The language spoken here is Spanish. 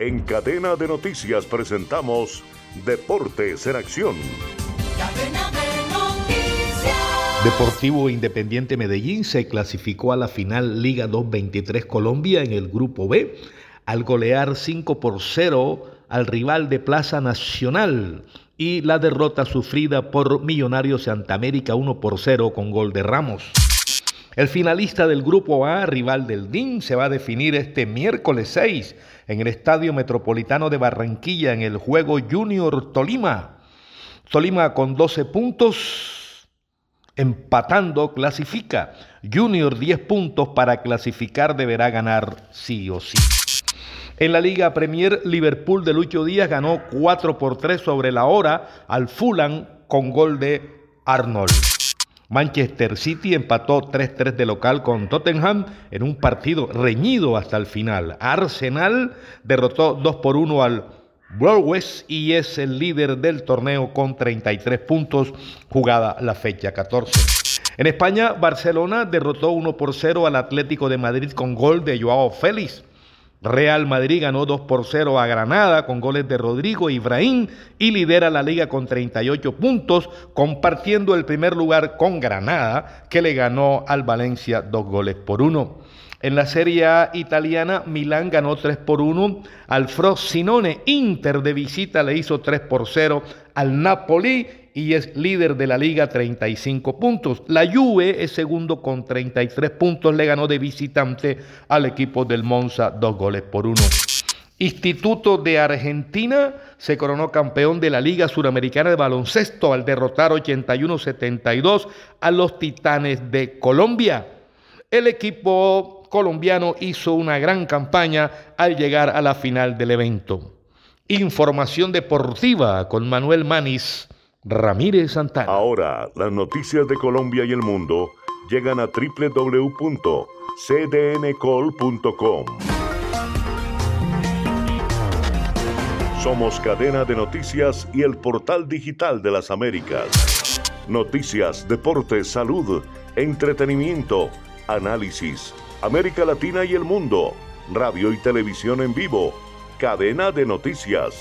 En cadena de noticias presentamos Deportes en Acción. Deportivo Independiente Medellín se clasificó a la final Liga 223 Colombia en el Grupo B al golear 5 por 0 al rival de Plaza Nacional y la derrota sufrida por Millonarios Santa América 1 por 0 con gol de Ramos. El finalista del Grupo A, rival del DIN, se va a definir este miércoles 6 en el Estadio Metropolitano de Barranquilla en el juego Junior Tolima. Tolima con 12 puntos, empatando, clasifica. Junior 10 puntos para clasificar deberá ganar sí o sí. En la Liga Premier, Liverpool de Lucho Díaz ganó 4 por 3 sobre la hora al Fulham con gol de Arnold. Manchester City empató 3-3 de local con Tottenham en un partido reñido hasta el final. Arsenal derrotó 2 por 1 al Broadwest y es el líder del torneo con 33 puntos jugada la fecha 14. En España, Barcelona derrotó 1 por 0 al Atlético de Madrid con gol de Joao Félix. Real Madrid ganó 2 por 0 a Granada con goles de Rodrigo Ibrahim y lidera la liga con 38 puntos, compartiendo el primer lugar con Granada, que le ganó al Valencia dos goles por uno. En la Serie A italiana, Milán ganó 3 por 1 al Frosinone. Inter de visita le hizo 3 por 0 al Napoli y es líder de la liga 35 puntos. La Juve es segundo con 33 puntos, le ganó de visitante al equipo del Monza dos goles por uno. Instituto de Argentina se coronó campeón de la Liga Suramericana de Baloncesto al derrotar 81-72 a los Titanes de Colombia. El equipo colombiano hizo una gran campaña al llegar a la final del evento. Información deportiva con Manuel Manis Ramírez Santana. Ahora, las noticias de Colombia y el mundo llegan a www.cdncol.com. Somos cadena de noticias y el portal digital de las Américas. Noticias, deportes, salud, entretenimiento, análisis América Latina y el mundo, radio y televisión en vivo, cadena de noticias.